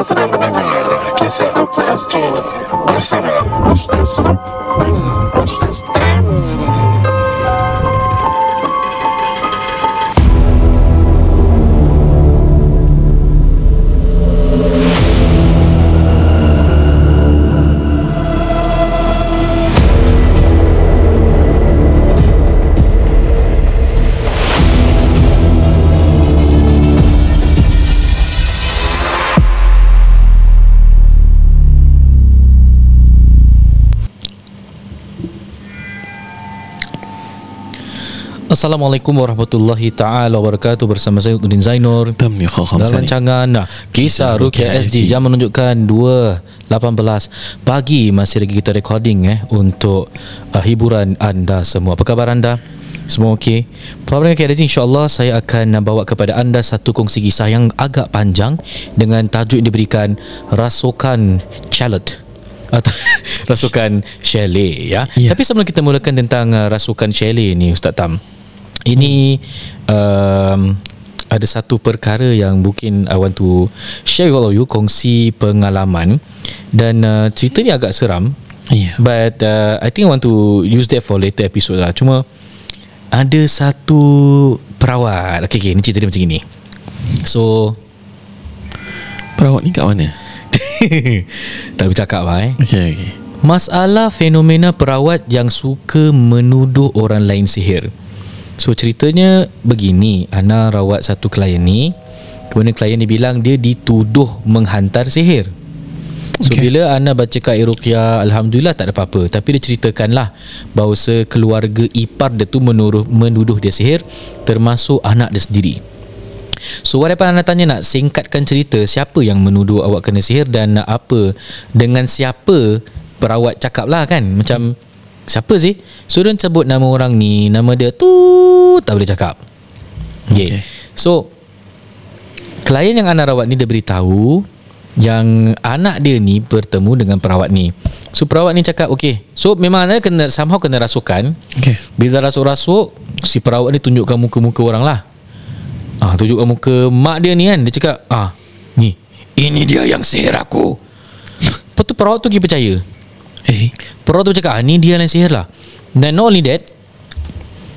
Anda sedang mendengar Kisah UKSJ Bersama Ustaz Rab dan Ustaz Dan Assalamualaikum warahmatullahi taala wabarakatuh bersama saya Udin Zainur dalam rancangan nah, Kisah Rukia SD jam menunjukkan 2.18 pagi masih lagi kita recording eh untuk uh, hiburan anda semua. Apa khabar anda? Semua okey. Program KRD insya-Allah saya akan bawa kepada anda satu kongsi kisah yang agak panjang dengan tajuk yang diberikan Rasukan Chalet atau rasukan chalet ya. Ya. Tapi sebelum kita mulakan tentang uh, rasukan chalet ni Ustaz Tam. Ini um, ada satu perkara yang mungkin I want to share with all of you kongsi pengalaman dan uh, cerita ni agak seram Ya. but uh, I think I want to use that for later episode lah cuma ada satu perawat okay, okay ni cerita dia macam ni so Perawat ni kat mana? tak boleh cakap lah eh Okey okey. Masalah fenomena perawat yang suka menuduh orang lain sihir. So ceritanya begini, Ana rawat satu klien ni, kemudian klien ni bilang dia dituduh menghantar sihir. So okay. Bila Ana baca kat Ruqyah, alhamdulillah tak ada apa-apa, tapi dia ceritakanlah bahawa keluarga ipar dia tu menuduh menuduh dia sihir termasuk anak dia sendiri. So what happened Ana tanya nak singkatkan cerita siapa yang menuduh awak kena sihir dan apa dengan siapa perawat cakap lah kan macam siapa sih? So dia sebut nama orang ni nama dia tu tak boleh cakap. Okay. Okay. so klien yang Ana rawat ni dia beritahu yang anak dia ni bertemu dengan perawat ni. So perawat ni cakap okay so memang Ana kena somehow kena rasukan. Okey. bila rasuk-rasuk si perawat ni tunjukkan muka-muka orang lah. Ah, Tunjukkan muka mak dia ni kan Dia cakap ah, Ni Ini dia yang sihir aku. Lepas tu perawat tu pergi percaya Eh. Perawat tu cakap ah, Ni dia yang sihir lah Dan not only that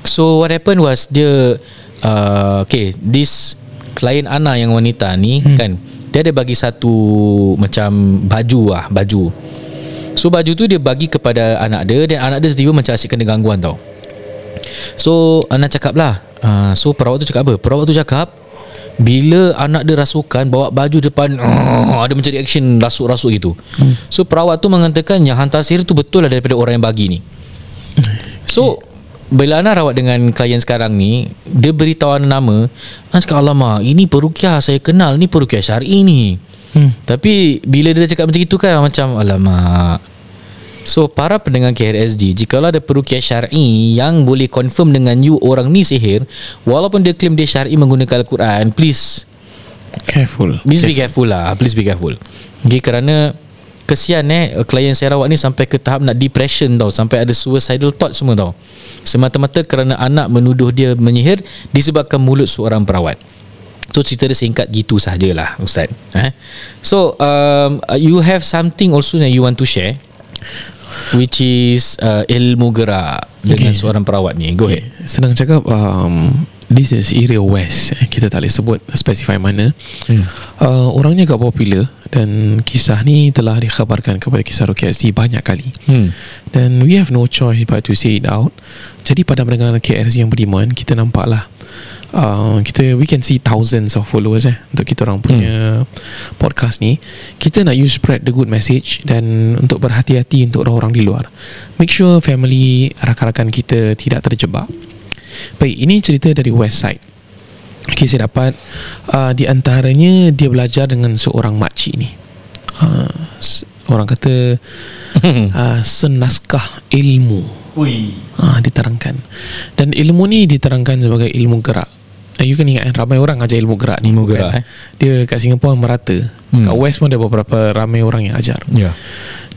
So what happened was Dia uh, Okay This Klien Ana yang wanita ni hmm. kan Dia ada bagi satu Macam Baju lah Baju So baju tu dia bagi kepada anak dia Dan anak dia tiba-tiba macam asyik kena gangguan tau So anak cakap lah uh, So perawat tu cakap apa Perawat tu cakap Bila anak dia rasukan Bawa baju depan Ada macam reaction Rasuk-rasuk gitu hmm. So perawat tu mengatakan Yang hantar sihir tu betul lah Daripada orang yang bagi ni So Bila Ana rawat dengan klien sekarang ni Dia beritahu Ana nama Ana cakap Alamak Ini perukiah saya kenal Ni perukiah syar'i ni hmm. Tapi Bila dia cakap macam itu kan Macam Alamak So para pendengar KRSG Jikalau ada perukiah syar'i Yang boleh confirm dengan you Orang ni sihir Walaupun dia claim dia syar'i Menggunakan Al-Quran Please. Careful. Please be careful lah. Please be careful. Okay kerana Kesian eh Klien saya rawat ni Sampai ke tahap nak depression tau. Sampai ada suicidal thought semua tau. Semata-mata kerana anak menuduh dia menyihir Disebabkan mulut seorang perawat. So cerita dia singkat gitu sajalah Ustaz. Eh? So um, You have something also That you want to share Which is uh, Ilmu gerak Dengan Okay. seorang perawat ni. Go ahead. Senang cakap um, This is area west. Eh, Kita tak boleh sebut Specify mana. Hmm. uh, Orangnya agak popular Dan kisah ni Telah dikhabarkan Kepada kisah Rukia SD Banyak kali. Hmm. Dan we have no choice But to say it out. Jadi pada pendengar KRZ yang beriman Kita nampak lah uh, kita we can see thousands of followers eh untuk kita orang punya podcast ni. Kita nak you spread the good message dan untuk berhati-hati untuk orang-orang di luar. Make sure family rakan-rakan kita tidak terjebak. Baik ini cerita dari west side. Okay, saya dapat uh, di antaranya dia belajar dengan seorang makcik ni. Uh, orang kata uh, senaskah ilmu. Ui. uh, diterangkan. Dan ilmu ni diterangkan sebagai ilmu gerak you kan ingat kan ramai orang ajar ilmu gerak ni Ilmu bukan? gerak, eh? dia kat Singapura merata Hmm. kat West pun ada beberapa ramai orang yang ajar Ya.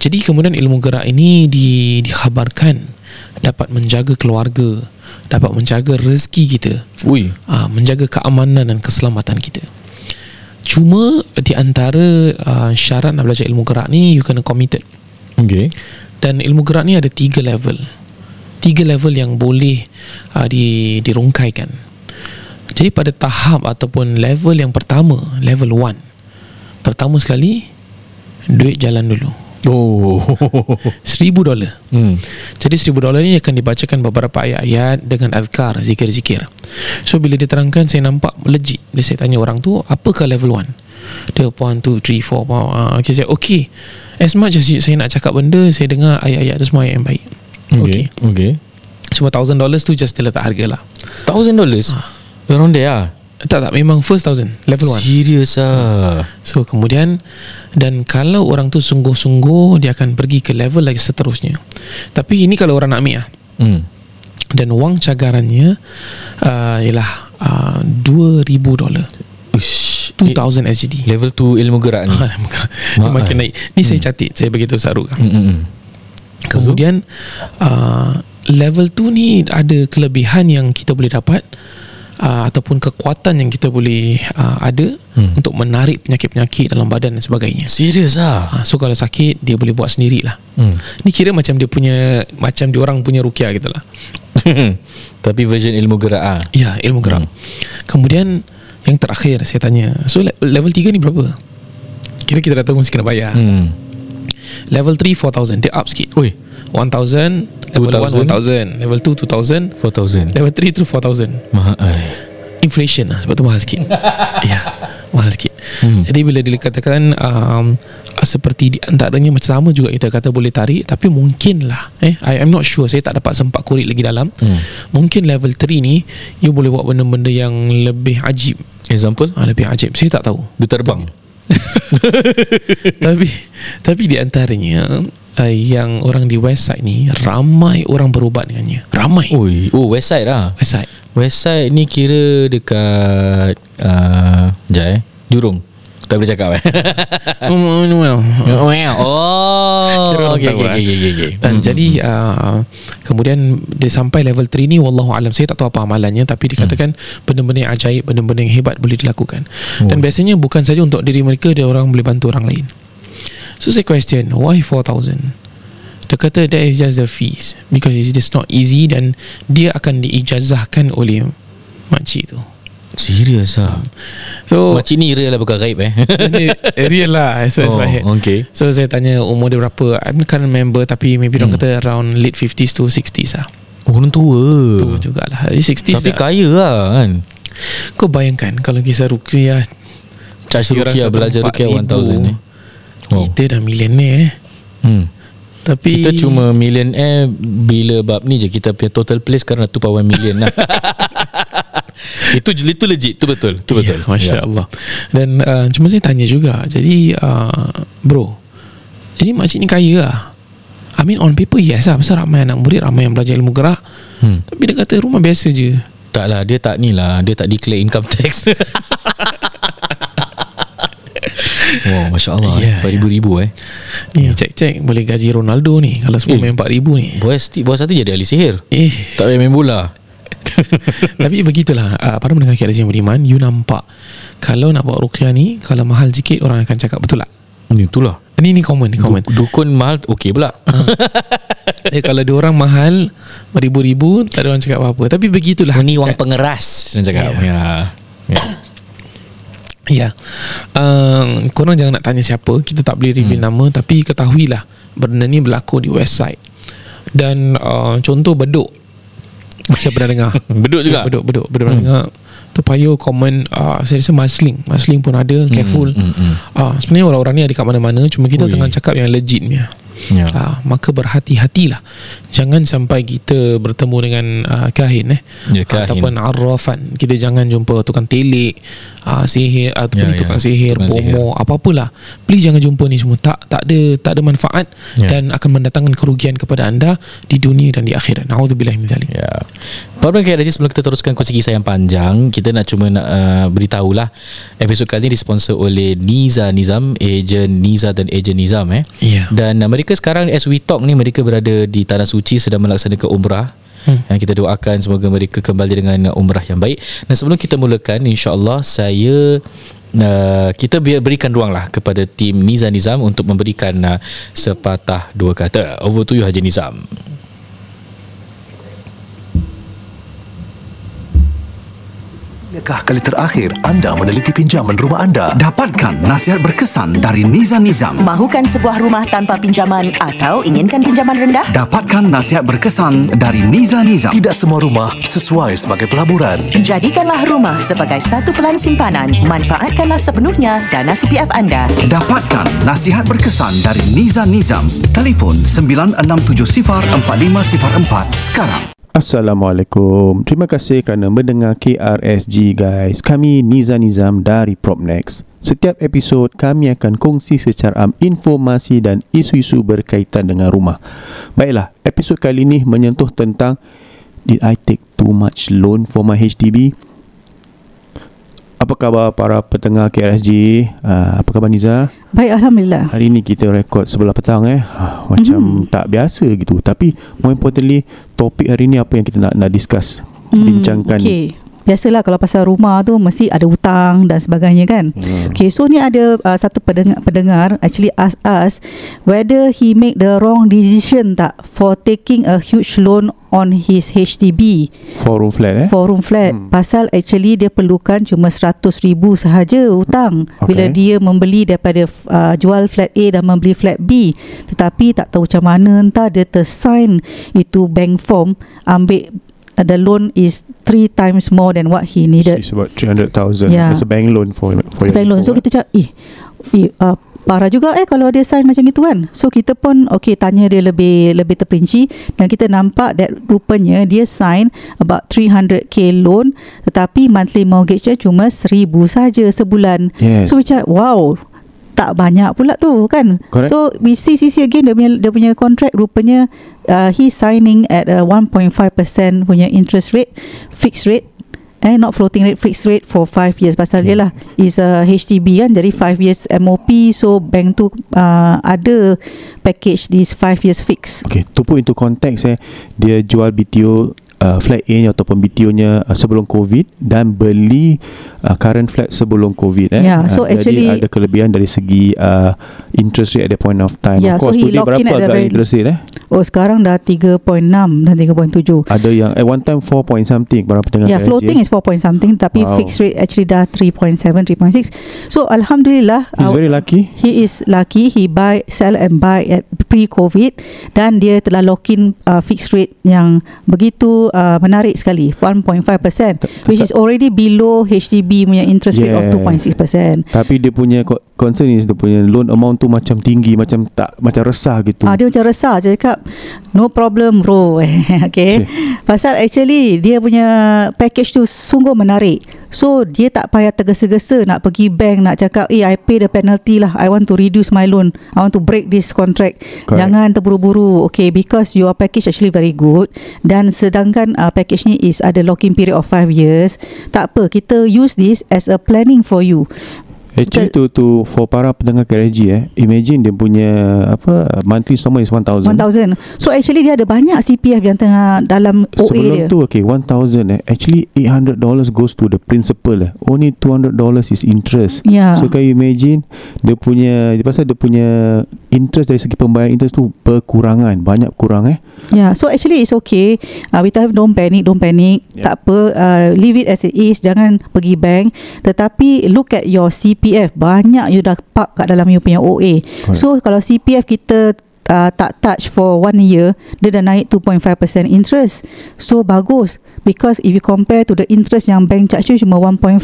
jadi kemudian ilmu gerak ini di, dikhabarkan dapat menjaga keluarga dapat menjaga rezeki kita Ui. uh, menjaga keamanan dan keselamatan kita cuma di antara uh, syarat nak belajar ilmu gerak ni you kena committed Okay dan ilmu gerak ni ada tiga level tiga level yang boleh uh, di, dirungkaikan jadi pada tahap ataupun level yang pertama level 1 pertama sekali duit jalan dulu. Oh. Seribu dolar. Hmm. jadi seribu dolar ni akan dibacakan beberapa ayat-ayat dengan azkar, zikir-zikir. So bila diterangkan saya nampak legit. Bila saya tanya orang tu, apakah level 1? Dia 1, 2, 3, 4 uh, Okay saya okay. As much as saya nak cakap benda Saya dengar ayat-ayat tu semua ayat yang baik. Okay Okay. Cuma thousand dollars tu just dia harga lah. Thousand dollars Around there lah Tak tak. Memang first thousand. Level 1 Serius ah. So kemudian Dan kalau orang tu sungguh-sungguh Dia akan pergi ke level lagi seterusnya. Tapi ini kalau orang nak ambil lah hmm. Dan wang cagarannya uh, Ialah uh, 2,000 dolar. Ush, 2,000 SGD Level tu ilmu gerak ni. Ah, Dia makin naik. Ni saya catat Saya beritahu Saruk hmm, hmm, hmm. Kemudian uh, Level tu ni Ada kelebihan yang kita boleh dapat uh, Ataupun kekuatan yang kita boleh uh, Ada Hmm. Untuk menarik penyakit-penyakit Dalam badan dan sebagainya. Serius ah? Uh, So kalau sakit Dia boleh buat sendiri lah hmm. Ni kira macam dia punya Macam dia orang punya rukiah gitu lah. Tapi version ilmu gerak ah? Ya ilmu gerak. Kemudian Yang terakhir saya tanya So le- level 3 ni berapa? Kira kita dah tahu mesti kena bayar. Hmm. Level 3 4,000 Dia up sikit. Oi 1,000 Level 1 1,000 2,000. Level 2 2,000 4,000 Level 3 tu 4,000 Mahal ai. Inflation lah Sebab tu mahal sikit. Ya Mahal sikit. Hmm. Jadi bila dikatakan um, Seperti di antaranya Macam sama juga kita kata boleh tarik Tapi mungkin lah eh, I, I'm not sure. Saya tak dapat sempat korek lagi dalam. Hmm. Mungkin level 3 ni You boleh buat benda-benda yang Lebih ajib. Example? Ha, Lebih ajib. Saya tak tahu. Dia terbang Tapi Tapi di antaranya uh, Yang orang di website ni Ramai orang berubat dengannya Ramai Oi, oh west side lah Website West side ni kira dekat uh, Sekejap eh Jurong Tak boleh cakap eh Oh, well. Oh Kira orang okay, okay, eh. okay, okay, okay. Dan jadi uh, kemudian dia sampai level 3 ni wallahu alam saya tak tahu apa amalannya tapi dikatakan benda-benda yang ajaib benda-benda yang hebat boleh dilakukan. Dan Oh. biasanya bukan saja untuk diri mereka dia orang boleh bantu orang lain. So saya question why 4000? Dia kata that is just the fees because it's just not easy dan dia akan diijazahkan oleh makcik tu. Serius lah So Makcik ni real lah bukan gaib eh real lah as well as Oh, my head. okay. So saya tanya umur dia berapa I can't remember Tapi maybe hmm. Hmm. kata around late 50s to 60s lah Orang tua Tu jugalah 60s Tapi lah. kaya lah kan Kau bayangkan Kalau kisah Rukiah Charge Rukiah Belajar Rukiah ribu. 1000 ni Wow. Kita dah millionaire eh. Hmm. Tapi Kita cuma millionaire Bila bab ni je. Kita punya total place Sekarang dah 2.1 million lah. Itu itu legit. Itu betul Itu betul. ya, Masya Allah Dan uh, cuma saya tanya juga. Jadi uh, Bro Jadi makcik ni kaya lah? I mean on paper yes lah. Pasal ramai anak murid Ramai yang belajar ilmu gerak. Hmm. Tapi dia kata rumah biasa je. Tak lah Dia tak ni lah. Dia tak declare income tax Wow Masya Allah Ya, yeah, Beribu-ribu eh. Ni cek-cek Boleh gaji Ronaldo ni. Kalau semua Eh. main 4,000 ni. Buat sti- buat satu jadi ahli sihir. Eh. Tak payah main bola. Tapi begitulah uh, Para mendengar KRZ yang beriman You nampak Kalau nak buat ruqyah ni Kalau mahal sikit Orang akan cakap Betul tak? Itulah. Ni ni common ni common. Du- Dukun mahal Okey pula. Eh, Kalau dia orang mahal Beribu-ribu Tak ada orang cakap apa-apa. Tapi begitulah. Ni wang pengeras Dia cakap. Ya. Ya, ya. Ya uh, Korang jangan nak tanya siapa Kita tak boleh reveal hmm. nama Tapi ketahuilah Benda ni berlaku di website Dan uh, Contoh beduk Saya pernah dengar Beduk juga Beduk Beduk Beduk pernah dengar Tu payo komen uh, Saya rasa Masling Masling pun ada Careful hmm, hmm. Ah, sebenarnya orang-orang ni ada kat mana-mana cuma kita Ui. tengah cakap yang legit punya. Ya. Ah, maka berhati-hatilah. Jangan sampai kita bertemu dengan ah, kahin eh Ya, kahin. ataupun arrafan. Kita jangan jumpa tukang telik, ah, sihir ataupun Ya, ya. tukang sihir, Tukang sihir. bomo, apa-apalah. Please jangan jumpa ni semua. Tak tak ada tak ada manfaat Ya. dan akan mendatangkan kerugian kepada anda di dunia dan di akhirat. Nauzubillah min zalik. Ya. Kayak tadi sebelum kita teruskan kongsi kisah yang panjang, kita nak cuma nak uh, beritahulah episod kali ini disponsor oleh Niza Nizam, ejen Niza dan ejen Nizam eh. Ya. Dan uh, mereka sekarang as we talk ni mereka berada di tanah suci sedang melaksanakan umrah. Hmm. Dan kita doakan semoga mereka kembali dengan umrah yang baik. Dan sebelum kita mulakan insya-Allah saya uh, kita biar berikan ruang lah kepada tim Nizam Nizam untuk memberikan uh, sepatah dua kata. Over to you Haji Nizam. Adakah kali terakhir anda meneliti pinjaman rumah anda? Dapatkan nasihat berkesan dari Nizam Nizam. Mahukan sebuah rumah tanpa pinjaman atau inginkan pinjaman rendah? Dapatkan nasihat berkesan dari Nizam Nizam. Tidak semua rumah sesuai sebagai pelaburan. Jadikanlah rumah sebagai satu pelan simpanan. Manfaatkanlah sepenuhnya dana CPF anda. Dapatkan nasihat berkesan dari Nizam Nizam. Telefon 9670 4504 sekarang. Assalamualaikum. Terima kasih kerana mendengar KRSG guys. Kami Niza Nizam dari Propnex. Setiap episod kami akan kongsi secara am informasi dan isu-isu berkaitan dengan rumah. Baiklah, episod kali ini menyentuh tentang Did I take too much loan for my HDB? Apa khabar para pendengar KRSG? Uh, apa khabar Niza? Baik, Alhamdulillah. Hari ni kita rekod sebelah petang eh. Ah, Macam mm-hmm. tak biasa gitu. Tapi more importantly, topik hari ni apa yang kita nak nak discuss, Hmm, bincangkan. Okay. Biasalah kalau pasal rumah tu mesti ada hutang dan sebagainya kan. Hmm. Okay, so ni ada uh, satu pendengar, pendengar actually ask us whether he make the wrong decision tak for taking a huge loan on his HDB Four room flat eh. four room flat Hmm. pasal actually dia perlukan cuma 100 ribu sahaja hutang Okay. bila dia membeli daripada uh, jual flat A dan membeli flat B tetapi tak tahu macam mana entah dia tersign itu bank form ambil uh, the loan is three times more than what he needed It's about 300,000. Yeah. It's a bank loan for for bank loan so kita cakap eh, eh uh, parah juga eh kalau dia sign macam itu kan. So kita pun okay tanya dia lebih lebih terperinci. Dan kita nampak that rupanya dia sign about 300k loan tetapi monthly mortgage-nya cuma 1000 saja sebulan. Yes. so cakap wow tak banyak pula tu kan? Correct. so we see see see again dia punya dia punya contract rupanya uh, he signing at a 1.5% punya interest rate fixed rate eh not floating rate fixed rate for 5 years pasal dia lah is a HDB kan jadi 5 years MOP so bank tu uh, ada package this 5 years fix Okay, to put into context eh, dia jual BTO uh, flat A nya ataupun BTO nya uh, sebelum COVID dan beli uh, current flat sebelum COVID eh. Yeah, so uh, actually- jadi ada kelebihan dari segi uh, interest rate at the point of time. Yeah, of so course, he today berapa agak very- interest rate eh? Oh sekarang dah 3.6 dan 3.7 Ada yang at one time 4 point something pendengar Yeah, floating eh. is 4 point something tapi Wow. fixed rate actually dah 3.7 3.6 so alhamdulillah He's uh, very lucky. He is lucky he buy sell and buy at pre-COVID dan dia telah lock in uh, fixed rate yang begitu uh, menarik sekali 1.5% which is already below HDB punya interest rate Yeah. of 2.6%. Tapi dia punya concern is dia punya loan amount tu macam tinggi, macam tak macam resah gitu. Ah dia macam resah je cakap no problem bro. okay. Pasal actually dia punya package tu sungguh menarik. So dia tak payah tergesa-gesa nak pergi bank nak cakap eh I pay the penalty lah. I want to reduce my loan. I want to break this contract. Correct. Jangan terburu-buru. Okay because your package actually very good dan sedangkan uh, package ni is ada locking period of 5 years. Tak apa kita use this as a planning for you. Actually to to for para pendengar KRG eh, imagine dia punya apa monthly installment is 1000. 1000. So actually dia ada banyak CPF yang tengah dalam OA Sebelum dia. tu okay 1000 eh actually 800 dollars goes to the principal eh. Only 200 dollars is interest. Ya. So can you imagine dia punya dia pasal dia punya interest dari segi pembayaran interest tu berkurangan, banyak kurang eh. Yeah, so actually it's okay. Uh, we tell don't panic, don't panic. Yeah. Tak apa, uh, leave it as it is. Jangan pergi bank. Tetapi look at your CPF. Banyak you dah park kat dalam you punya OA. Correct. So kalau CPF kita uh, tak touch for one year, dia dah naik 2.5% interest. So bagus. Because if you compare to the interest yang bank charge you cuma 1.5.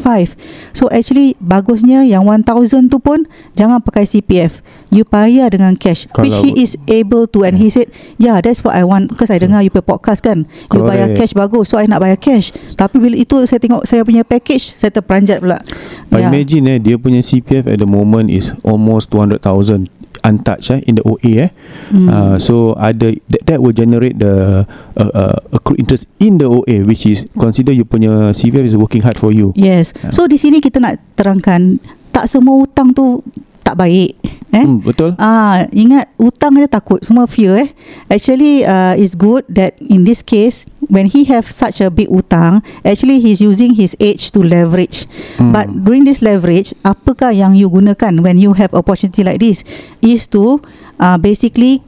So actually bagusnya yang 1000 tu pun jangan pakai CPF. You bayar dengan cash. which Kalau- he is able to and he said, yeah that's what I want. Because I dengar you punya podcast kan. You bayar cash bagus. So I nak bayar cash. Tapi bila itu saya tengok saya punya package, saya terperanjat pula. But Yeah. imagine eh dia punya CPF at the moment is almost 200,000 untouched eh in the OA eh. Hmm. Uh, so ada that, that will generate the uh, uh, accrued interest in the OA which is consider you punya CPF is working hard for you. Yes. Ya. So di sini kita nak terangkan tak semua hutang tu tak baik. Eh? Hmm, betul. Ah, ingat hutang dia takut semua fear eh. Actually uh, it's good that in this case when he have such a big hutang, actually he's using his age to leverage. Hmm. But during this leverage, apakah yang you gunakan when you have opportunity like this is to uh, basically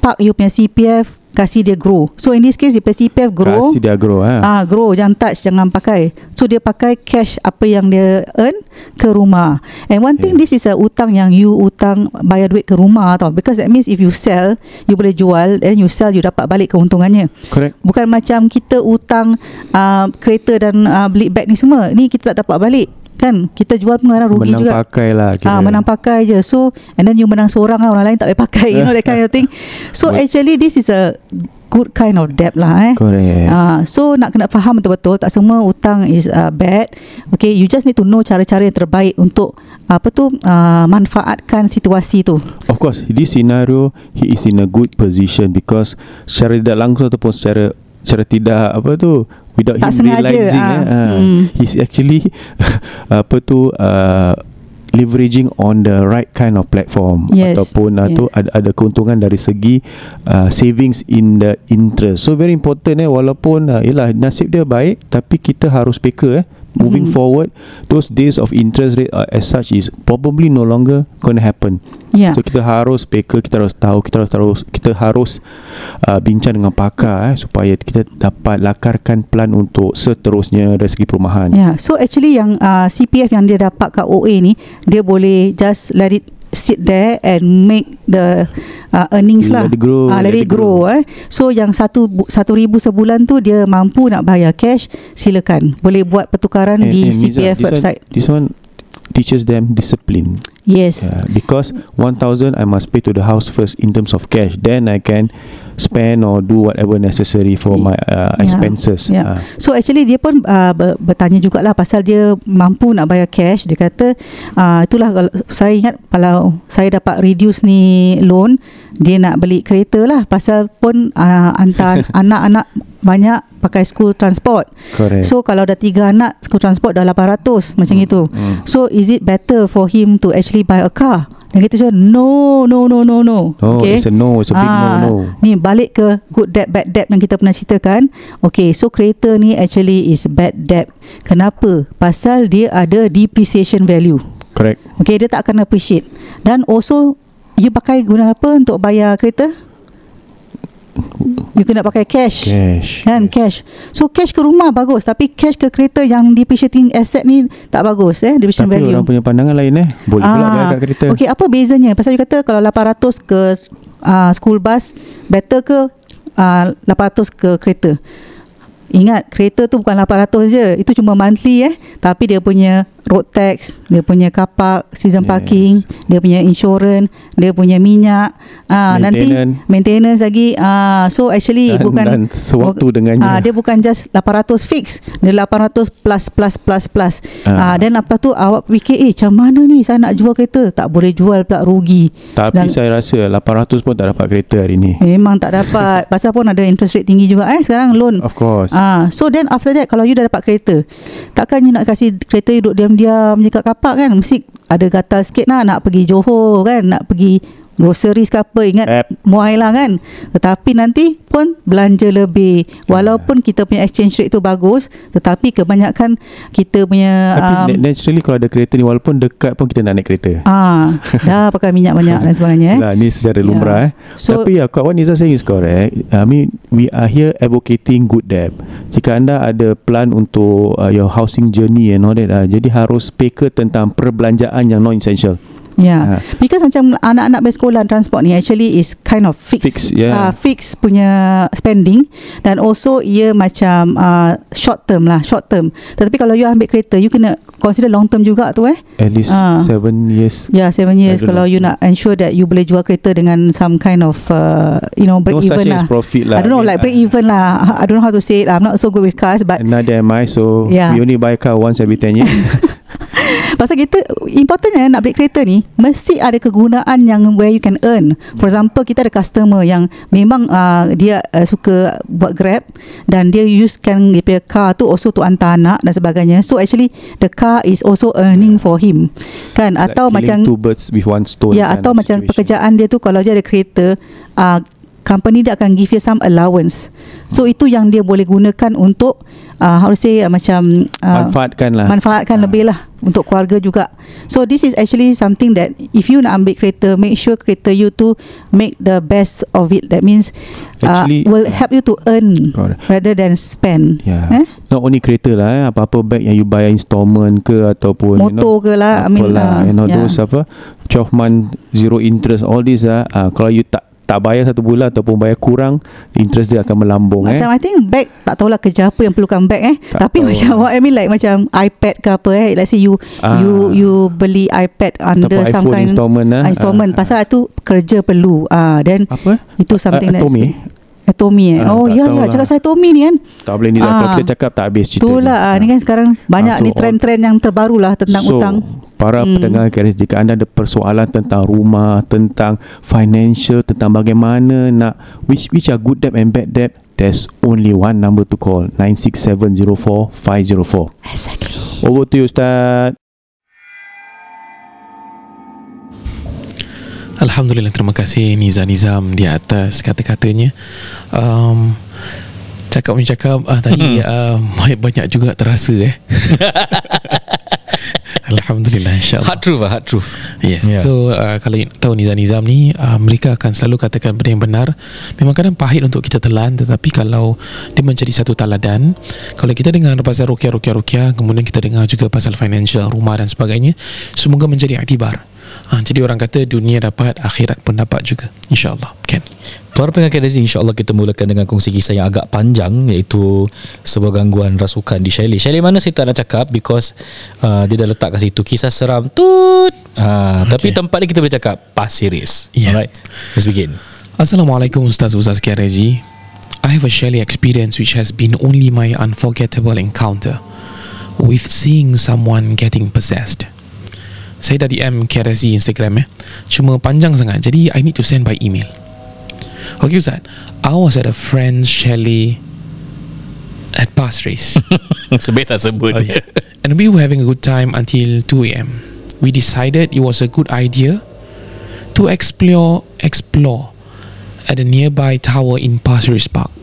park you punya CPF kasih dia grow. So in this case dia CPF grow. Kasih dia grow ha. Ah, grow jangan touch jangan pakai. So dia pakai cash apa yang dia earn ke rumah. And one thing Yeah. this is a utang yang you utang bayar duit ke rumah tau. Because that means if you sell, you boleh jual then you sell you dapat balik keuntungannya. Correct. Bukan macam kita utang uh, kereta dan uh, beli beg ni semua. Ni kita tak dapat balik. Kan kita jual pun kadang rugi Menang juga. pakai lah Ah, menang pakai je. So and then you menang seorang lah orang lain tak boleh pakai. You know that kind of thing. So But- actually this is a good kind of debt lah eh. Correct. Ah, so nak kena faham betul-betul tak semua hutang is uh, bad. Okay, you just need to know cara-cara yang terbaik untuk apa tu uh, manfaatkan situasi tu. Of course, this scenario he is in a good position because secara tidak langsung ataupun secara secara tidak apa tu without Tak him realizing ah. eh, uh, Hmm. he's actually apa tu uh, leveraging on the right kind of platform Yes, ataupun uh, tu yes. ada ada keuntungan dari segi uh, savings in the interest. So very important eh walaupun uh, yalah nasib dia baik tapi kita harus peka eh moving Mhm. forward those days of interest rate uh, as such is probably no longer going to happen. Ya. So kita harus peka, kita harus tahu, kita harus terus kita harus uh, bincang dengan pakar eh supaya kita dapat lakarkan plan untuk seterusnya dari segi perumahan. Yeah. so actually yang uh, CPF yang dia dapat kat OA ni, dia boleh just let it sit there and make the uh, earnings lah. Let it grow, Ah, let, it grow. eh. So yang satu satu ribu sebulan tu dia mampu nak bayar cash, silakan. Boleh buat pertukaran And- di and CPF this website. One, this one teaches them discipline. Yes. Yeah, because 1000 I must pay to the house first in terms of cash. Then I can spend or do whatever necessary for my uh, Yeah. expenses. Yeah. Uh, So actually dia pun uh, ber- bertanya jugalah pasal dia mampu nak bayar cash. Dia kata uh, itulah kalau saya ingat kalau saya dapat reduce ni loan, dia nak beli kereta lah pasal pun uh, hantar anak-anak banyak pakai school transport. correct. So kalau dah tiga anak school transport dah 800 macam itu. mm. So is it better for him to actually buy a car? Kita cakap no no no no no. No, it's a no, it's a big Ah, no no. Ni balik ke good debt bad debt yang kita pernah ceritakan. Okay, so kereta ni actually is bad debt. Kenapa? Pasal dia ada depreciation value. Correct. Okay, dia tak akan appreciate. Dan also you pakai guna apa untuk bayar kereta? You kena pakai cash. Cash. Kan cash. So cash ke rumah bagus tapi cash ke kereta yang depreciating asset ni tak bagus eh depreciation Tapi value. orang punya pandangan lain eh. Boleh pula bayar kat kereta. Ah, Okay, apa bezanya? Pasal you kata kalau 800 ke uh, school bus better ke uh, 800 ke kereta? Ingat, kereta tu bukan 800 je. Itu cuma monthly eh. Tapi dia punya road tax, dia punya kapak, season Yes. parking, dia punya insurance, dia punya minyak, ah nanti Maintenance. lagi. Ah so actually Dan- bukan dan sewaktu buk- dengannya. Ah dia bukan just 800 fix, dia 800 plus plus plus plus. Ah. Ah dan apa tu awak fikir eh macam mana ni saya nak jual kereta? Tak boleh jual pula rugi. Tapi Dan- saya rasa 800 pun tak dapat kereta hari ni. Memang tak dapat. Pasal pun ada interest rate tinggi juga eh sekarang loan. Of course. Ah, so then after that kalau you dah dapat kereta, takkan you nak kasih kereta you duduk diam-diam je kat kapak kan? Mesti ada gatal sikit lah nak pergi Johor kan, nak pergi groceries ke apa ingat Yep. muai lah kan tetapi nanti pun belanja lebih walaupun kita punya exchange rate tu bagus tetapi kebanyakan kita punya Tapi um, na- naturally kalau ada kereta ni walaupun dekat pun kita nak naik kereta. ah dah pakai minyak banyak dan sebagainya eh Lah, ni secara lumrah eh. So- Tapi ya, what Niza saying is correct. I mean, we are here advocating good debt. Jika anda ada plan untuk uh, your housing journey and all that, uh, jadi harus peka tentang perbelanjaan yang non-essential. Ya. Ha. Because macam anak-anak bersekolah transport ni actually is kind of fixed. Fix, yeah. Uh, fix punya spending dan also ia macam uh, short term lah, short term. Tetapi kalau you ambil kereta, you kena consider long term juga tu eh. At least Ah. 7 years. Ya, yeah, seven years I don't kalau know. you nak ensure that you boleh jual kereta dengan some kind of uh, you know break No even lah. profit lah. I don't know mean, like break even lah. I don't know how to say it. I'm not so good with cars but Neither am I, so Yeah. we only buy car once every 10 years. Pasal kita Importantnya nak beli kereta ni Mesti ada kegunaan Yang where you can earn. For example Kita ada customer Yang memang uh, Dia uh, suka Buat grab Dan dia usekan Dia punya car tu Also to hantar anak Dan sebagainya. So actually The car is also earning for him. Kan? Atau like macam killing two birds with one stone Ya kind atau macam situation. pekerjaan dia tu Kalau dia ada kereta uh, Company dia akan give you some allowance So itu yang dia boleh gunakan untuk uh, How to say uh, Macam uh, manfaatkan lah manfaatkan Ah. lebih lah untuk keluarga juga. So this is actually something that if you nak ambil kereta, make sure kereta you tu make the best of it. That means uh, Actually, will uh, help you to earn Correct. rather than spend. Ya. Eh? Not only kereta lah eh, Apa-apa bag yang you bayar installment ke Ataupun you know, Motor ke lah, I mean, uh, you know yeah. those apa 12 month zero interest all this ah uh, kalau you tak tak bayar satu bulan ataupun bayar kurang interest dia akan melambung Macam eh I think bag tak tahulah kerja apa yang perlukan bag eh. Tak Tapi tahu macam lah. what I mean like macam iPad ke apa eh. Let's say you Ah. you you beli iPad under ataupun some kind installment ah ah, installment. Ah, Pasal tu kerja perlu. Ah then apa itu something Ah, that's Atomy? Atomy eh. Ah, oh ya ya lah. cakap saya Atomy ni kan. tak boleh ni dah kalau Ah. kita cakap tak habis cerita Itulah ah, ni kan sekarang banyak Ah, so ni trend-trend yang terbaru lah tentang so, hutang. para Hmm. pendengar KRS jika anda ada persoalan tentang rumah tentang financial tentang bagaimana nak which which are good debt and bad debt there's only one number to call 96704504 Exactly. over to you Ustaz Alhamdulillah terima kasih Niza Nizam di atas kata-katanya um, Cakap mencakap uh, Tadi uh, banyak juga terasa eh Alhamdulillah insyaAllah Hard truth lah Hard truth Yes. Yeah. So uh, kalau tahu nizam-nizam ni uh, mereka akan selalu katakan benda yang benar. Memang kadang pahit untuk kita telan tetapi kalau dia menjadi satu teladan, kalau kita dengar pasal rukyah, kemudian kita dengar juga pasal financial, rumah dan sebagainya, semoga menjadi aktibar. Uh, jadi orang kata dunia dapat, akhirat pun dapat juga. InsyaAllah. Kan? Para pendengar KDZ InsyaAllah kita mulakan dengan kongsi kisah yang agak panjang Iaitu sebuah gangguan rasukan di Chalet Chalet mana saya tak nak cakap Because uh, dia dah letak kat situ Kisah seram tut uh, okay. Tapi tempat ni kita boleh cakap Pasir Ris Yeah. Alright Let's begin Assalamualaikum Ustaz Ustaz KRG I have a Shelley experience which has been only my unforgettable encounter with seeing someone getting possessed. Saya dah DM KRZ Instagram eh. Cuma panjang sangat jadi I need to send by email. Okay Ustaz, I was at a friend's chalet at Pasir Ris. Sebab tak sebut yeah. And we were having a good time until 2 a.m. We decided it was a good idea to explore explore at a nearby tower in Pasir Ris Park,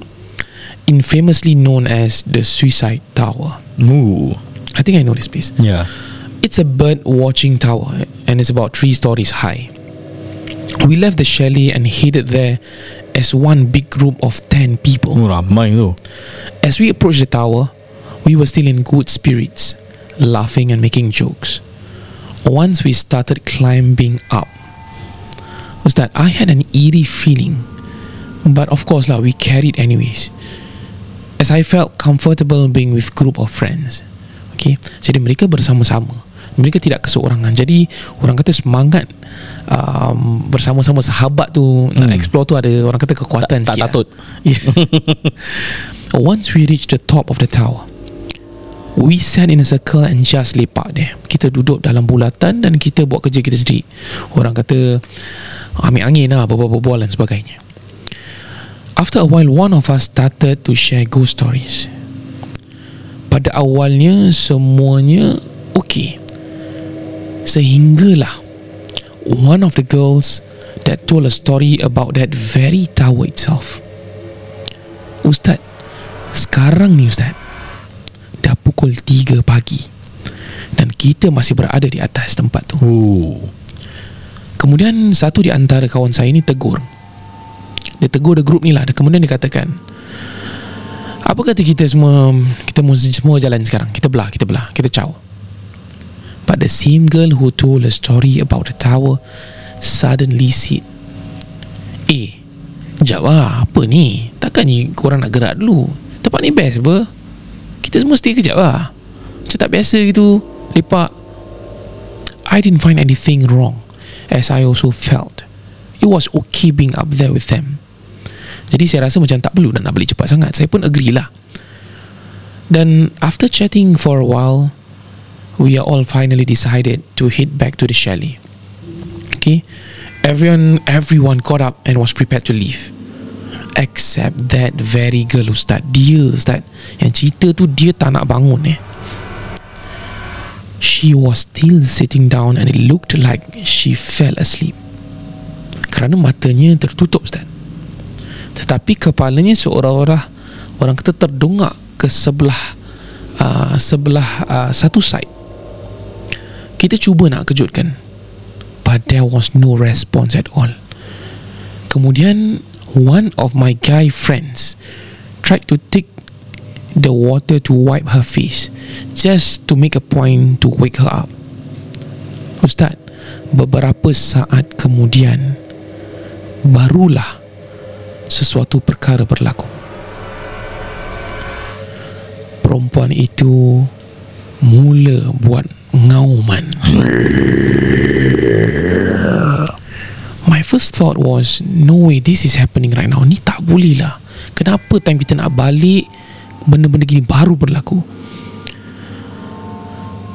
infamously known as the Suicide Tower. Ooh. I think I know this place. Yeah It's a bird watching tower and it's about three stories high. We left the chalet and headed there as one big group of 10 people. Oh ramai tu As we approached the tower, we were still in good spirits, laughing and making jokes. Once we started climbing up, was that I had an eerie feeling, but of course, lah, we carried anyways. As I felt comfortable being with group of friends. Okay, jadi mereka bersama-sama. Mereka tidak keseorangan. Jadi orang kata semangat um, bersama-sama sahabat tu nak Hmm. explore tu ada orang kata kekuatan Tak, tak sikit Yeah. Once we reached the top of the tower, we sat in a circle and just lepak there. Kita duduk dalam bulatan dan kita buat kerja kita sendiri. Orang kata ambil angin lah, berbual-bual dan sebagainya. After a while, one of us started to share ghost stories. Pada awalnya semuanya okay. Sehinggalah one of the girls that told a story about that very tower itself. Ustaz, sekarang ni Ustaz, dah pukul 3 pagi dan kita masih berada di atas tempat tu. Ooh. Kemudian satu di antara kawan saya ni tegur. Dia tegur the group ni lah. Kemudian dia katakan, apa kata kita semua kita mu- semua jalan sekarang. Kita belah, kita belah, kita caw. But the same girl who told a story about the tower suddenly said, Eh, sekejap lah, apa ni? Takkan ni korang nak gerak dulu? Tempat ni best apa? Kita semua stay kejap lah. Macam tak biasa gitu, lepak. I didn't find anything wrong as I also felt it was okay being up there with them. Jadi saya rasa macam tak perlu nak, nak balik cepat sangat. Saya pun agree lah. Dan after chatting for a while, we are all finally decided to head back to the chalet. Okay, everyone everyone got up and was prepared to leave. Except that very girl Ustaz. Dia Ustaz. Yang cerita tu dia tak nak bangun eh. She was still sitting down And it looked like she fell asleep. Kerana matanya tertutup Ustaz. Tetapi kepalanya seolah-olah Orang kata terdongak ke sebelah uh, Sebelah uh, satu side Kita cuba nak kejutkan But there was no response at all Kemudian one of my guy friends tried to take the water to wipe her face just to make a point to wake her up. Ustaz, beberapa saat kemudian barulah sesuatu perkara berlaku. Perempuan itu mula buat ngauman. My first thought was No way this is happening right now. Ni tak boleh lah. Kenapa time kita nak balik Benda-benda gini baru berlaku?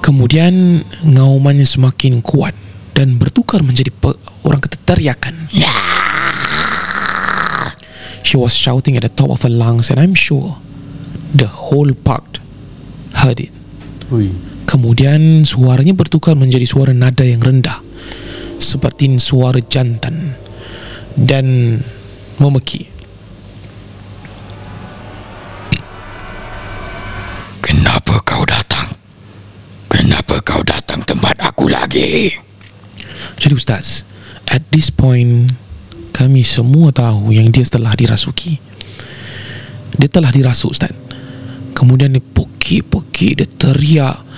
Kemudian Ngaumannya semakin kuat Dan bertukar menjadi pe- Orang kata teriakan. She was shouting at the top of her lungs And I'm sure The whole park Heard it. Ui. Kemudian suaranya bertukar menjadi suara nada yang rendah Seperti suara jantan Dan memeki Kenapa kau datang? Kenapa kau datang tempat aku lagi? Jadi Ustaz At this point Kami semua tahu yang dia telah dirasuki Dia telah dirasuk Ustaz Kemudian dia pokik-pokik Dia teriak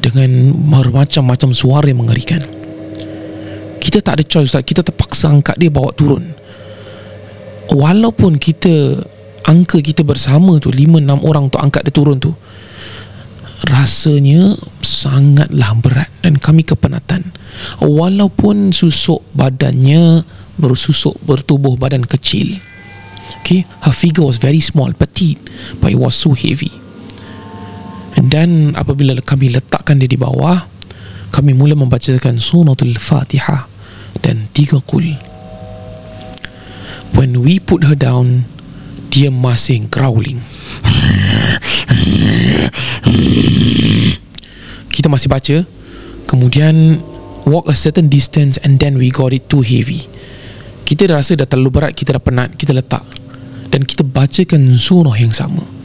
Dengan macam-macam suara yang mengerikan. Kita tak ada choice Ustaz. Kita terpaksa angkat dia bawa turun. Walaupun kita Angka kita bersama tu 5-6 orang untuk angkat dia turun tu rasanya sangatlah berat dan kami kepenatan. Walaupun susuk badannya bersusuk bertubuh badan kecil. Okay? Her figure was very small petite but it was so heavy dan apabila kami letakkan dia di bawah kami mula membacakan suratul fatihah dan tiga kul. When we put her down dia masih growling. Kita masih baca. Kemudian walk a certain distance and then we got it too heavy. Kita dah rasa dah terlalu berat kita dah penat kita letak. Dan kita bacakan surah yang sama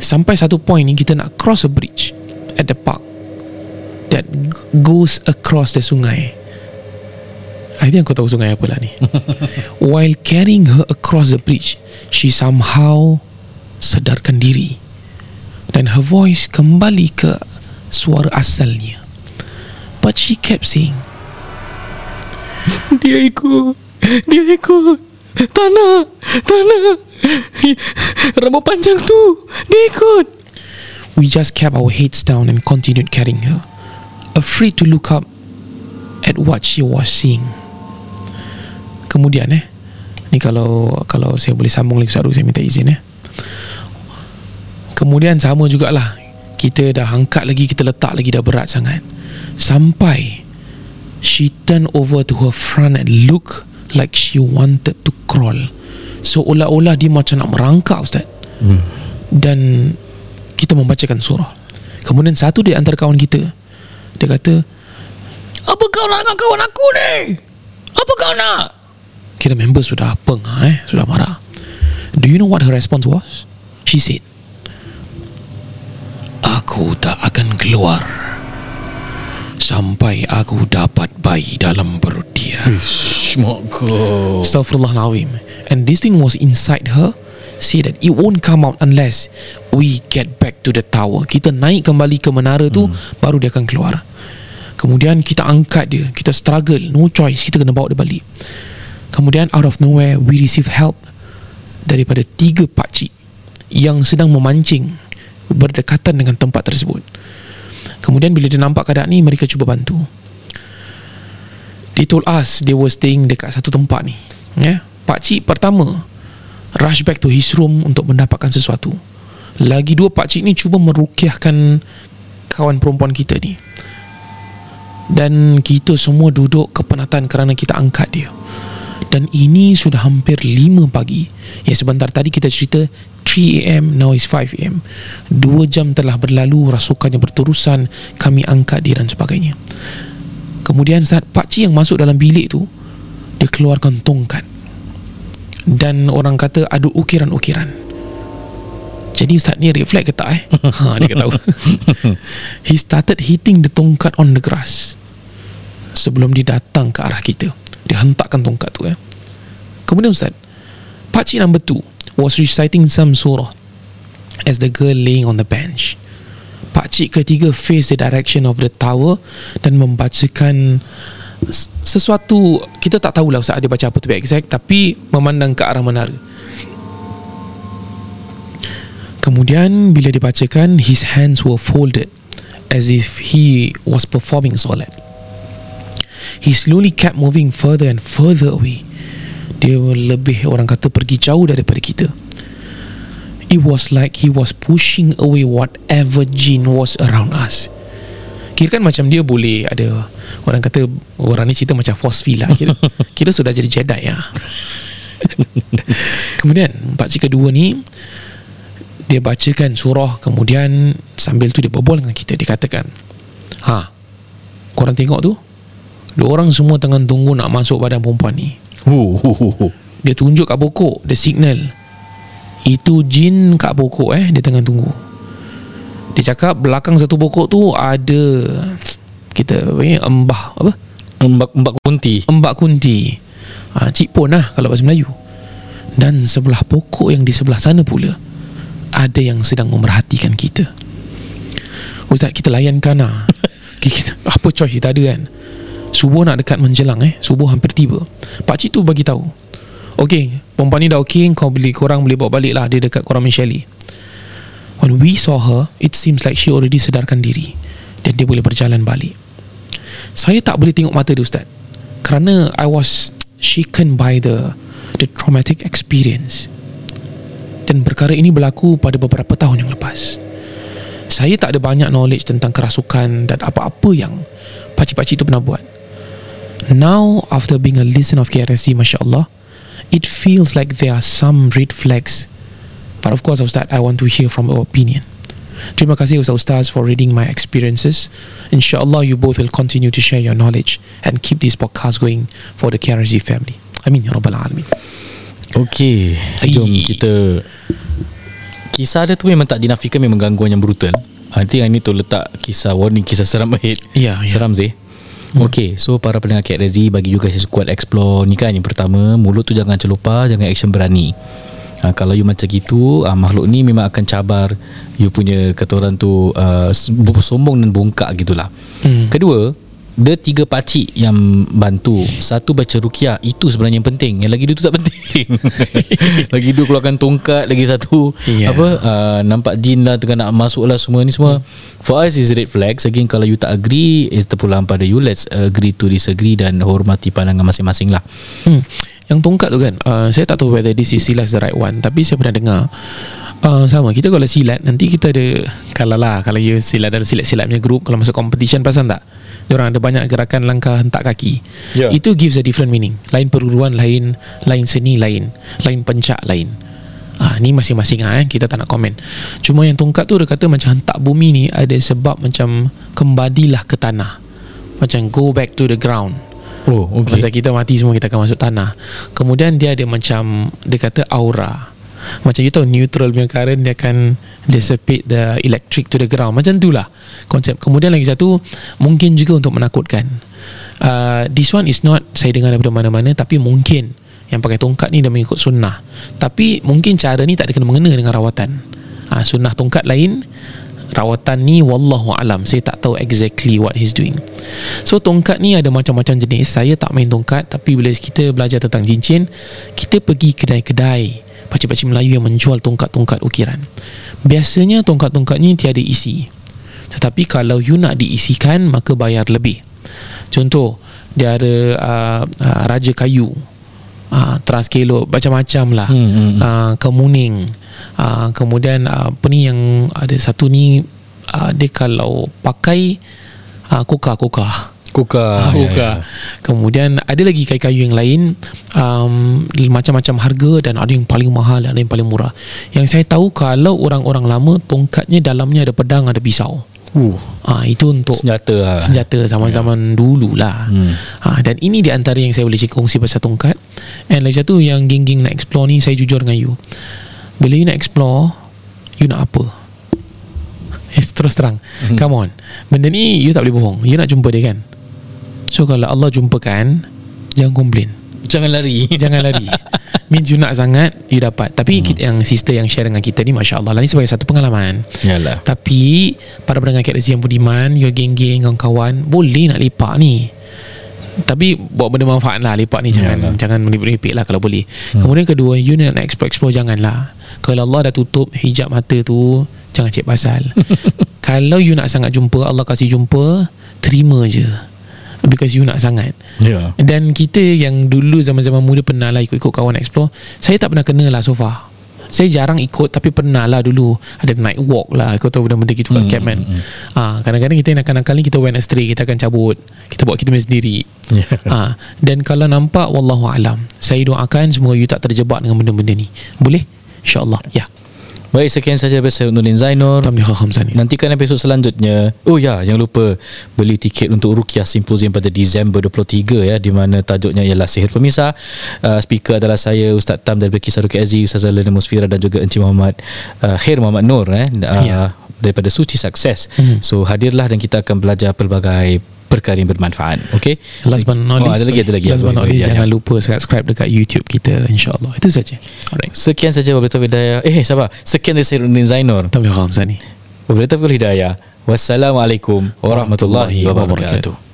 sampai satu point ni kita nak cross a bridge at the park that goes across the sungai. I think kau tahu sungai apa lah ni. While carrying her across the bridge she somehow sedarkan diri. Dan her voice kembali ke suara asalnya. But she kept saying dia ikut dia ikut. Tanah tanah rambut panjang tu. Dia ikut. We just kept our heads down and continued carrying her afraid to look up at what she was seeing. Kemudian eh ni kalau kalau saya boleh sambung lagi saya minta izin eh. Kemudian sama jugalah. Kita dah angkat lagi kita letak lagi dah berat sangat. Sampai she turned over to her front and look like she wanted to crawl seolah-olah dia macam nak merangkak Ustaz. Hmm. dan kita membacakan surah. Kemudian satu di antara kawan kita dia kata apa kau nak dengan kawan aku ni? Apa kau nak? Kira member sudah pengah eh sudah marah. Do you know what her response was? She said aku tak akan keluar sampai aku dapat bayi dalam perut Mak kau Astaghfirullahalazim. And this thing was inside her. Say that it won't come out unless We get back to the tower. Kita naik kembali ke menara tu hmm. Baru dia akan keluar. Kemudian kita angkat dia. Kita struggle. No choice. Kita kena bawa dia balik. Kemudian out of nowhere We receive help Daripada tiga pakcik Yang sedang memancing Berdekatan dengan tempat tersebut. Kemudian bila dia nampak keadaan ni Mereka cuba bantu They told us They were staying dekat satu tempat ni. Ya? Pakcik pertama Rush back to his room Untuk mendapatkan sesuatu. Lagi dua pakcik ni Cuba merukiahkan kawan perempuan kita ni. Dan kita semua duduk kepenatan kerana kita angkat dia. Dan ini sudah hampir 5 pagi. Ya sebentar tadi kita cerita 3am now is 5am 2 jam telah berlalu rasukannya berterusan kami angkat dia dan sebagainya kemudian saat pakcik yang masuk dalam bilik tu dia keluarkan tongkat. Dan orang kata ada ukiran-ukiran. Jadi Ustaz ni reflect ke tak eh? Ha, dia kata he started hitting the tongkat on the grass. Sebelum dia datang ke arah kita. Dia hentakkan tongkat tu eh. Kemudian Ustaz pakcik number two was reciting some surah as the girl laying on the bench pakcik ketiga face the direction of the tower dan membacakan sesuatu kita tak tahulah Ustaz dia baca apa tu exact tapi memandang ke arah menara Kemudian bila dibacakan his hands were folded as if he was performing solat. He slowly kept moving further and further away. Dia lebih orang kata pergi jauh daripada kita. It was like he was pushing away whatever jin was around us. Kira kan macam dia boleh ada orang kata orang ni cerita macam force field lah. Kira, kira sudah jadi Jedi ya. Kemudian pakcik kedua ni dia bacakan surah kemudian sambil tu dia berbual dengan kita dia katakan ha korang tengok tu dua orang semua tengah tunggu nak masuk badan perempuan ni Hu, hu, hu, hu. dia tunjuk kat pokok dia signal itu jin kat pokok eh dia tengah tunggu. Dia cakap belakang satu pokok tu ada kita panggil embah apa? Mbak, mbak kunti. Embak kunti. Ha, cik pon lah kalau bahasa Melayu. Dan sebelah pokok yang di sebelah sana pula ada yang sedang memerhatikan kita. Ustaz kita layankan lah. Kita, apa choice? Kita ada kan? Subuh nak dekat menjelang eh. Subuh hampir tiba. Pakcik tu bagi tahu Okey, perempuan ni dah okey, kau beli korang boleh bawa balik lah dia dekat korang Michelle. When we saw her, it seems like she already sedarkan diri dan dia boleh berjalan balik. Saya tak boleh tengok mata dia Ustaz Kerana I was shaken by the the traumatic experience Dan perkara ini berlaku pada beberapa tahun yang lepas Saya tak ada banyak knowledge tentang kerasukan dan apa-apa yang pakcik-pakcik itu pernah buat Now after being a listener of KRSG Masya Allah It feels like there are some red flags But of course Ustaz I want to hear from your opinion Terima kasih Ustaz-Ustaz for reading my experiences. InsyaAllah you both will continue to share your knowledge and keep this podcast going for the KRZ family. Amin ya Rabbal Alamin. Okey Jom kita Kisah dia tu memang tak dinafikan Memang gangguan yang brutal Nanti yang ni tu letak Kisah warning Kisah seram ahead Ya, ya. Seram sih Hmm. Okay So para pendengar KRZ Bagi juga saya squad explore Ni kan yang pertama Mulut tu jangan celupar Jangan action berani ha, Kalau you macam gitu ha, Makhluk ni memang akan cabar You punya Kata orang tu uh, Sombong dan bongkak gitulah Hmm. Kedua Dia tiga pakcik yang bantu. Satu baca rukiah. Itu sebenarnya yang penting. Yang lagi dua tu tak penting. Lagi dua keluarkan tongkat Lagi satu. Ya. Apa uh, Nampak jin lah Tengah nak masuk lah Semua ni semua. For us is red flags. Again kalau you tak agree Is terpulang pada you. Let's agree to disagree Dan hormati pandangan masing-masing lah. Hmm. Yang tongkat tu kan uh, Saya tak tahu whether this is silat the right one Tapi saya pernah dengar. Uh, Sama Kita kalau silat Nanti kita ada Kalau lah Kalau you silat dalam silat-silat punya group Kalau masuk competition Perasan tak Diorang ada banyak gerakan langkah hentak kaki Ya. Itu gives a different meaning Lain perguruan lain Lain seni lain Lain pencak lain Ah, ni masing-masing ah, eh. kita tak nak komen. Cuma yang tongkat tu dia kata macam hentak bumi ni ada sebab macam kembalilah ke tanah. Macam go back to the ground. Oh Okay. Masa kita mati semua kita akan masuk tanah. Kemudian dia ada macam dia kata aura. Macam you tahu neutral punya current dia akan dissipate the electric to the ground. Macam tu lah konsep. Kemudian lagi satu mungkin juga untuk menakutkan. Uh, this one is not saya dengar daripada mana-mana tapi mungkin yang pakai tongkat ni dia mengikut sunnah. Tapi mungkin cara ni tak ada kena mengena dengan rawatan. Uh, sunnah tongkat lain rawatan ni wallahu alam saya tak tahu exactly what he's doing so tongkat ni ada macam-macam jenis saya tak main tongkat tapi bila kita belajar tentang cincin kita pergi kedai-kedai pakcik-pakcik Melayu yang menjual tongkat-tongkat ukiran. Biasanya tongkat-tongkat ni tiada isi. Tetapi kalau you nak diisikan maka bayar lebih. Contoh dia ada uh, uh, raja kayu. Uh, transkelo macam-macam lah. Hmm, hmm, hmm. uh, kemuning. Uh, kemudian uh, apa ni yang ada satu ni uh, dia kalau pakai uh, koka-koka Kuka. Ah, ya, Buka. ya. Kemudian ada lagi kayu-kayu yang lain um, macam-macam harga dan ada yang paling mahal dan ada yang paling murah. Yang saya tahu kalau orang-orang lama tongkatnya dalamnya ada pedang, ada pisau. Uh, Ah itu untuk senjata lah. senjata zaman-zaman dulu lah. Hmm. Ha, dan ini di antara yang saya boleh kongsi pasal tongkat. And lagi satu yang geng-geng nak explore ni saya jujur dengan you. Bila you nak explore, you nak apa? Eh, terus terang. Hmm. Come on. Benda ni you tak boleh bohong. You nak jumpa dia kan? So kalau Allah jumpakan, jangan komplain. Jangan lari. Jangan lari. Means you nak sangat, you dapat. Tapi Hmm. kita, yang sister yang share dengan kita ni, Masya Allah lah. Ni sebagai satu pengalaman. Yalah. Tapi para pendengar KRZ yang budiman Your geng-geng kawan-kawan Boleh nak lepak ni tapi buat benda manfaat lah lepak ni jangan Yalah. jangan meripik lah kalau boleh hmm. kemudian kedua you nak, nak explore explore janganlah kalau Allah dah tutup hijab mata tu jangan cek pasal kalau you nak sangat jumpa Allah kasih jumpa terima je because you nak sangat. Ya. dan kita yang dulu zaman-zaman muda pernah lah ikut-ikut kawan explore saya tak pernah kena lah so far. Saya jarang ikut tapi pernah lah dulu. Ada night walk lah kau tahu benda-benda gitu kat Hmm, camp kan. hmm, hmm. Ah, kadang-kadang kita nakal-nakal ni kita went astray kita akan cabut. Kita buat kita sendiri. Ya. ah, dan kalau nampak wallahu alam. Saya doakan semoga you tak terjebak dengan benda-benda ni. Boleh? Insyaallah. Ya Baik, sekian saja episode Nurdin Zainur. Tamliha Nantikan episod selanjutnya. Oh ya, jangan lupa beli tiket untuk Rukiah Symposium pada Disember 23 ya di mana tajuknya ialah Sihir Pemisah. Uh, speaker adalah saya Ustaz Tam dari Kisah Rukiah Aziz, Ustaz Zalina Musfira dan juga Encik Muhammad uh, Khair Muhammad Nur eh uh, Ya. daripada Suci Sukses. Hmm. So hadirlah dan kita akan belajar pelbagai perkara yang bermanfaat. Okey. Last but not Oh, least, ada lagi ada lagi. last but not least ya, jangan ya. lupa subscribe dekat YouTube kita insyaallah itu saja alright Sekian saja wabillahi taufiq hidayah. Eh, sabar. Sekian dari saya Zainur. Tamliha khamsani Wabillahi taufiq hidayah. Wassalamualaikum warahmatullahi wabarakatuh.